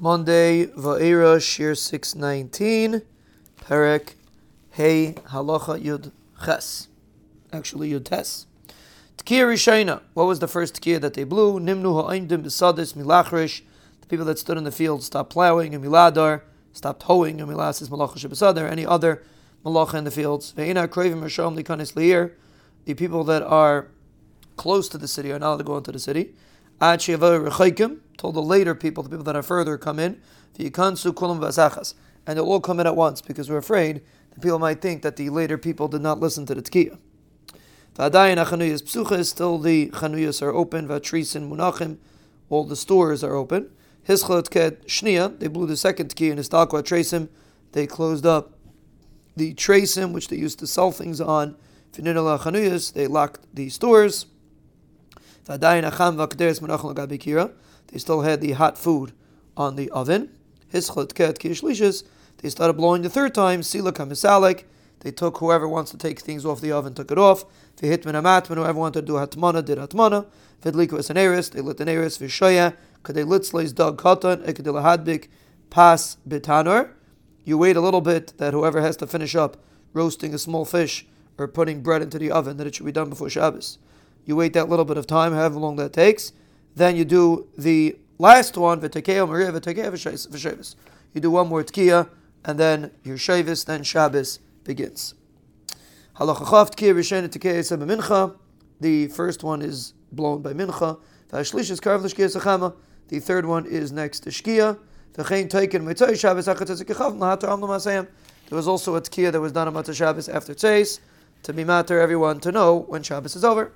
Monday, Va'era, Shiur 619, Perek, Hey, Halacha Yud Ches. Actually, Yud Tes. Tkiya Rishayna. What was the first tkiya that they blew? Nimnu ha'imdim b'sadis milachrish. The people that stood in the field stopped plowing, and miladar, stopped hoeing, and milas is malacha shebesadar, any other malacha in the fields. Ve'ina kravim rishom likanis leir. The people that are close to the city are not allowed to go into the city. Told the later people, the people that are further, come in. V'yikansu kulam v'asachas. And they'll all come in at once, because we're afraid that people might think that the later people did not listen to the tkiyah. V'adayin achanuyas psuchas, still the chanuyas are open, v'atrisin munachim, all the stores are open. Hischot ket shnia, they blew the second tkiyah in Histalko trasim, they closed up the trasim, which they used to sell things on. V'ninala chanuyas, they locked the stores. V'adayin acham v'akderes munachim l'gabikira, they still had the hot food on the oven. Hischot ket kishlishis, they started blowing the third time, sila kamisalik, they took whoever wants to take things off the oven, took it off. V'hitmin amatman, whoever wanted to do hatmana, did hatmana. V'dliku es an eris, they lit an eris. V'shoya, kadei litzleis dog katan, ekadil hadbik, pas bitanor. You wait a little bit that whoever has to finish up roasting a small fish or putting bread into the oven, that it should be done before Shabbos. You wait that little bit of time, however long that takes. Then you do the last one, v'tekeo maria v'tekeo v'shavis. You do one more tkiya, and then your shavis, then Shabbos begins. Halacha tkir rishena tkir mincha. The first one is blown by mincha. V'ashlish is karv l'shkia sachama. The third one is next to shkia. V'chein teiken mitzay Shabbos achat tzikachav lahatar am l'masayim. There was also a tkir that was done on Motzei Shabbos after Tzeis, to be matter everyone to know when Shabbos is over.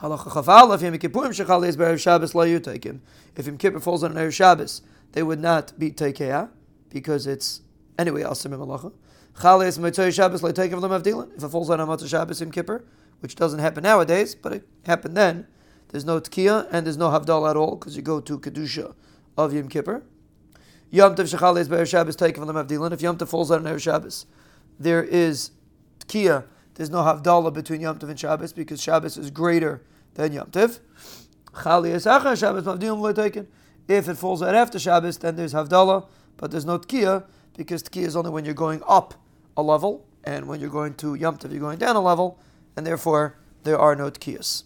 Halacha chaval if Yom Kippurim shechal is be'erev Shabbos lo yuteikim. If Yom Kippur falls on erev Shabbos, they would not be teikeah because it's anyway asim malacha. Chales Motzei Shabbos take of them avdilan. If it falls on a Motzei Shabbos in Kippur, which doesn't happen nowadays, but it happened then, there's no tkiya and there's no havdal at all because you go to kedusha of Yom Kippur. Yom Tov Shechales Be'er Shabbos take of them avdilan. If Yom Tov falls on Erev Shabbos, there is tkiya. There's no havdalah between Yom Tov and Shabbos because Shabbos is greater than Yom Tov. If it falls out after Shabbos, then there's havdalah, but there's no tkiya because tkiya is only when you're going up a level, and when you're going to Yom Tov, you're going down a level, and therefore there are no tkiyas.